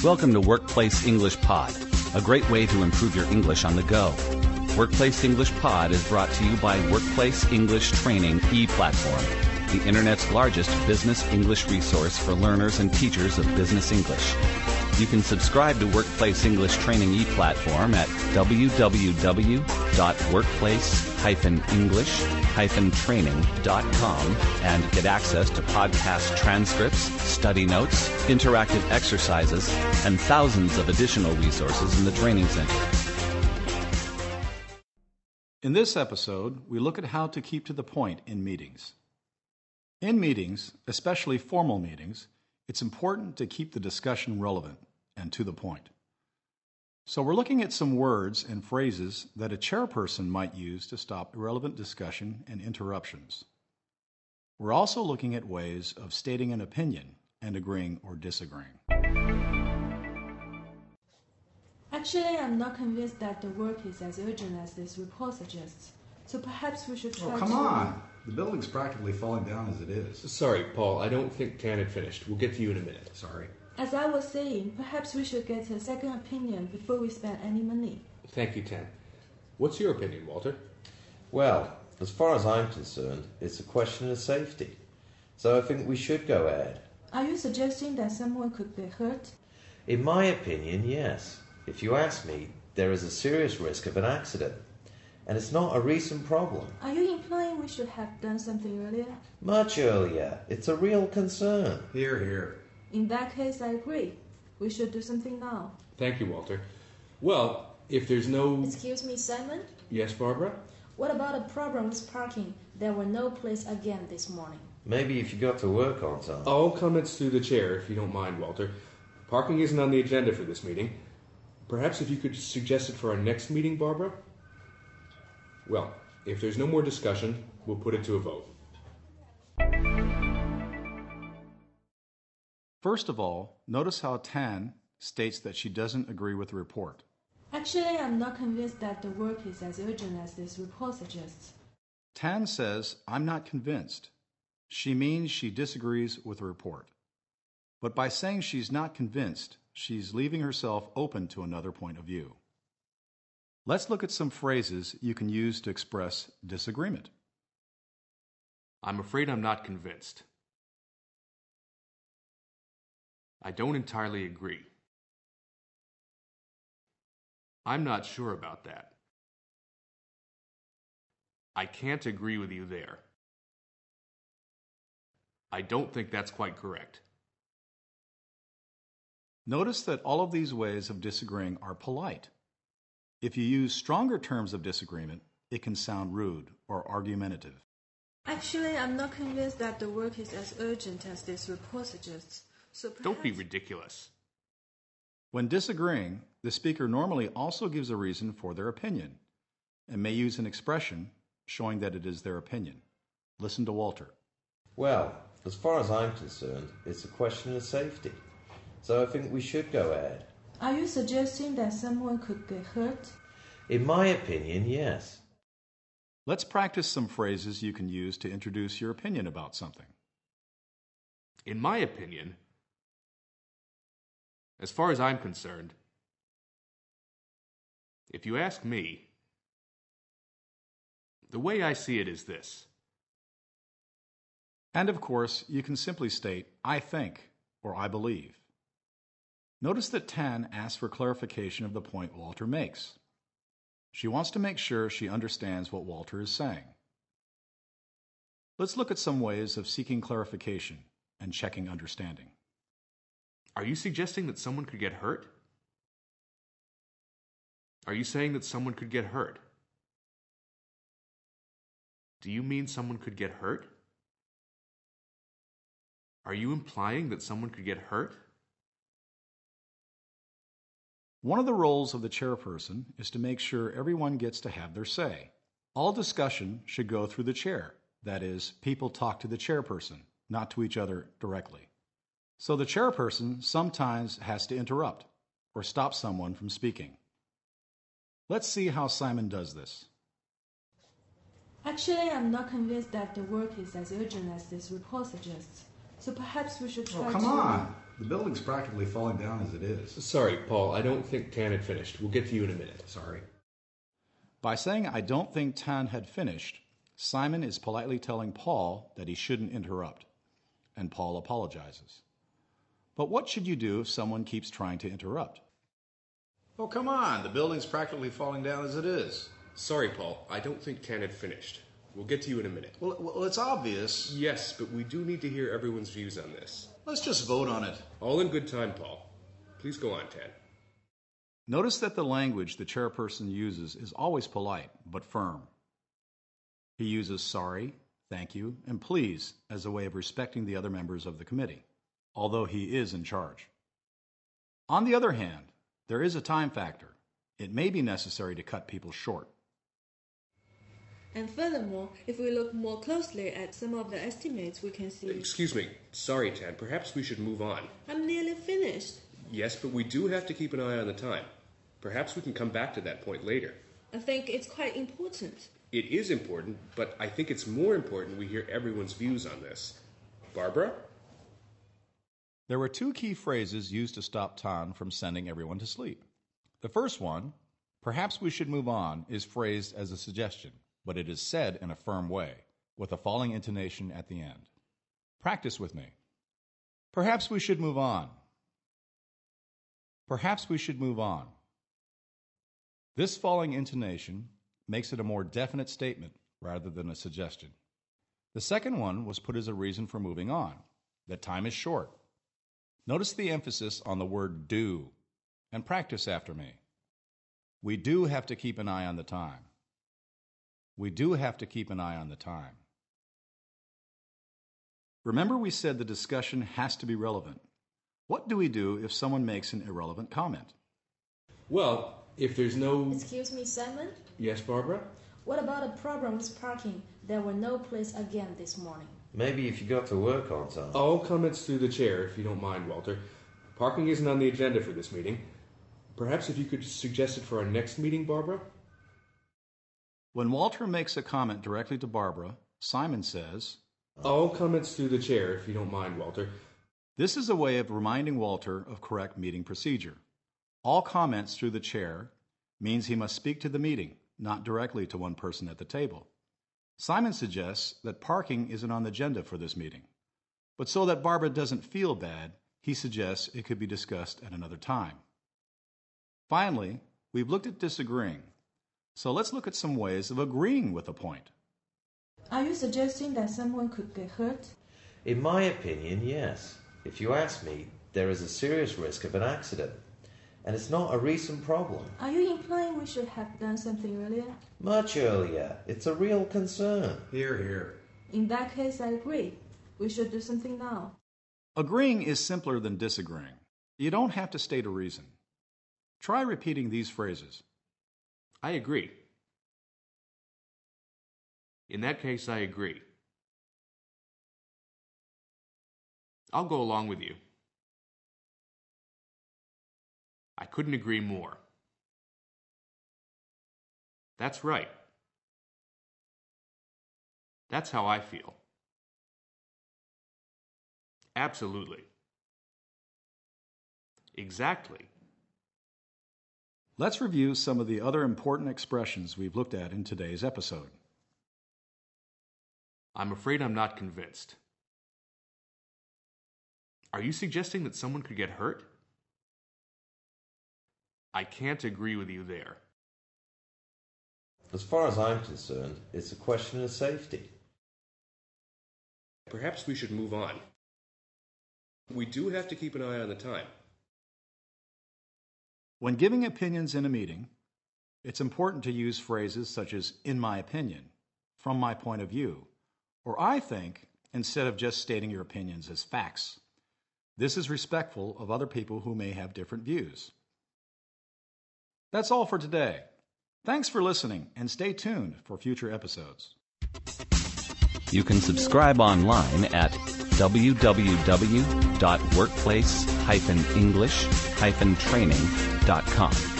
Welcome to Workplace English Pod, a great way to improve your English on the go. Workplace English Pod is brought to you by Workplace English Training e-platform, the internet's largest business English resource for learners and teachers of business English. You can subscribe to Workplace English Training e-platform at www.workplace-english-training.com and get access to podcast transcripts, study notes, interactive exercises, and thousands of additional resources in the Training Center. In this episode, we look at how to keep to the point in meetings. In meetings, especially formal meetings, it's important to keep the discussion relevant and to the point. So, we're looking at some words and phrases that a chairperson might use to stop irrelevant discussion and interruptions. We're also looking at ways of stating an opinion and agreeing or disagreeing. Actually, I'm not convinced that the work is as urgent as this report suggests. So perhaps we should try Oh, come to. on! The building's practically falling down as it is. Sorry, Paul, I don't think Tan had finished. We'll get to you in a minute. Sorry. As I was saying, perhaps we should get a second opinion before we spend any money. Thank you, Tan. What's your opinion, Walter? Well, as far as I'm concerned, it's a question of safety. So I think we should go ahead. Are you suggesting that someone could be hurt? In my opinion, yes. If you ask me, there is a serious risk of an accident. And it's not a recent problem. Are you implying we should have done something earlier? Much earlier. It's a real concern. Hear, hear. In that case, I agree. We should do something now. Thank you, Walter. Well, if there's no. Excuse me, Simon? Yes, Barbara? What about the problem with parking? There were no place again this morning. Maybe if you got to work on time. All comments through the chair, if you don't mind, Walter. Parking isn't on the agenda for this meeting. Perhaps if you could suggest it for our next meeting, Barbara? Well, if there's no more discussion, we'll put it to a vote. First of all, notice how Tan states that she doesn't agree with the report. Actually, I'm not convinced that the work is as urgent as this report suggests. Tan says, I'm not convinced. She means she disagrees with the report. But by saying she's not convinced, she's leaving herself open to another point of view. Let's look at some phrases you can use to express disagreement. I'm afraid I'm not convinced. I don't entirely agree. I'm not sure about that. I can't agree with you there. I don't think that's quite correct. Notice that all of these ways of disagreeing are polite. If you use stronger terms of disagreement, it can sound rude or argumentative. Actually, I'm not convinced that the work is as urgent as this report suggests. So perhaps... Don't be ridiculous. When disagreeing, the speaker normally also gives a reason for their opinion and may use an expression showing that it is their opinion. Listen to Walter. Well, as far as I'm concerned, it's a question of safety. So I think we should go ahead. Are you suggesting that someone could get hurt? In my opinion, yes. Let's practice some phrases you can use to introduce your opinion about something. In my opinion, as far as I'm concerned, if you ask me, the way I see it is this. And of course, you can simply state, I think or I believe. Notice that Tan asks for clarification of the point Walter makes. She wants to make sure she understands what Walter is saying. Let's look at some ways of seeking clarification and checking understanding. Are you suggesting that someone could get hurt? Are you saying that someone could get hurt? Do you mean someone could get hurt? Are you implying that someone could get hurt? One of the roles of the chairperson is to make sure everyone gets to have their say. All discussion should go through the chair. That is, people talk to the chairperson, not to each other directly. So the chairperson sometimes has to interrupt or stop someone from speaking. Let's see how Simon does this. Actually, I'm not convinced that the work is as urgent as this report suggests. So perhaps we should oh, try Oh, come to. on! The building's practically falling down as it is. Sorry, Paul, I don't think Tan had finished. We'll get to you in a minute. Sorry. By saying, I don't think Tan had finished, Simon is politely telling Paul that he shouldn't interrupt, and Paul apologizes. But what should you do if someone keeps trying to interrupt? Oh, come on. The building's practically falling down as it is. Sorry, Paul, I don't think Tan had finished. We'll get to you in a minute. Well, well, it's obvious. Yes, but we do need to hear everyone's views on this. Let's just vote on it. All in good time, Paul. Please go on, Ted. Notice that the language the chairperson uses is always polite, but firm. He uses sorry, thank you, and please as a way of respecting the other members of the committee, although he is in charge. On the other hand, there is a time factor. It may be necessary to cut people short. And furthermore, if we look more closely at some of the estimates, we can see. Excuse me. Sorry, Tan. Perhaps we should move on. I'm nearly finished. Yes, but we do have to keep an eye on the time. Perhaps we can come back to that point later. I think it's quite important. It is important, but I think it's more important we hear everyone's views on this. Barbara? There were two key phrases used to stop Tan from sending everyone to sleep. The first one, perhaps we should move on, is phrased as a suggestion, but it is said in a firm way, with a falling intonation at the end. Practice with me. Perhaps we should move on. Perhaps we should move on. This falling intonation makes it a more definite statement rather than a suggestion. The second one was put as a reason for moving on, that time is short. Notice the emphasis on the word do and practice after me. We do have to keep an eye on the time. We do have to keep an eye on the time. Remember, we said the discussion has to be relevant. What do we do if someone makes an irrelevant comment? Well, if there's no. Excuse me, Simon? Yes, Barbara? What about a problem with parking? There were no place again this morning. Maybe if you got to work on time. All comments through the chair, if you don't mind, Walter. Parking isn't on the agenda for this meeting. Perhaps if you could suggest it for our next meeting, Barbara? When Walter makes a comment directly to Barbara, Simon says, All comments through the chair, if you don't mind, Walter. This is a way of reminding Walter of correct meeting procedure. All comments through the chair means he must speak to the meeting, not directly to one person at the table. Simon suggests that parking isn't on the agenda for this meeting. But so that Barbara doesn't feel bad, he suggests it could be discussed at another time. Finally, we've looked at disagreeing. So let's look at some ways of agreeing with a point. Are you suggesting that someone could get hurt? In my opinion, yes. If you ask me, there is a serious risk of an accident. And it's not a recent problem. Are you implying we should have done something earlier? Much earlier. It's a real concern. Hear, hear. In that case, I agree. We should do something now. Agreeing is simpler than disagreeing. You don't have to state a reason. Try repeating these phrases. I agree. In that case, I agree. I'll go along with you. I couldn't agree more. That's right. That's how I feel. Absolutely. Exactly. Let's review some of the other important expressions we've looked at in today's episode. I'm afraid I'm not convinced. Are you suggesting that someone could get hurt? I can't agree with you there. As far as I'm concerned, it's a question of safety. Perhaps we should move on. We do have to keep an eye on the time. When giving opinions in a meeting, it's important to use phrases such as, in my opinion, from my point of view, or I think, instead of just stating your opinions as facts. This is respectful of other people who may have different views. That's all for today. Thanks for listening and stay tuned for future episodes. You can subscribe online at www.workplace-english-training.com.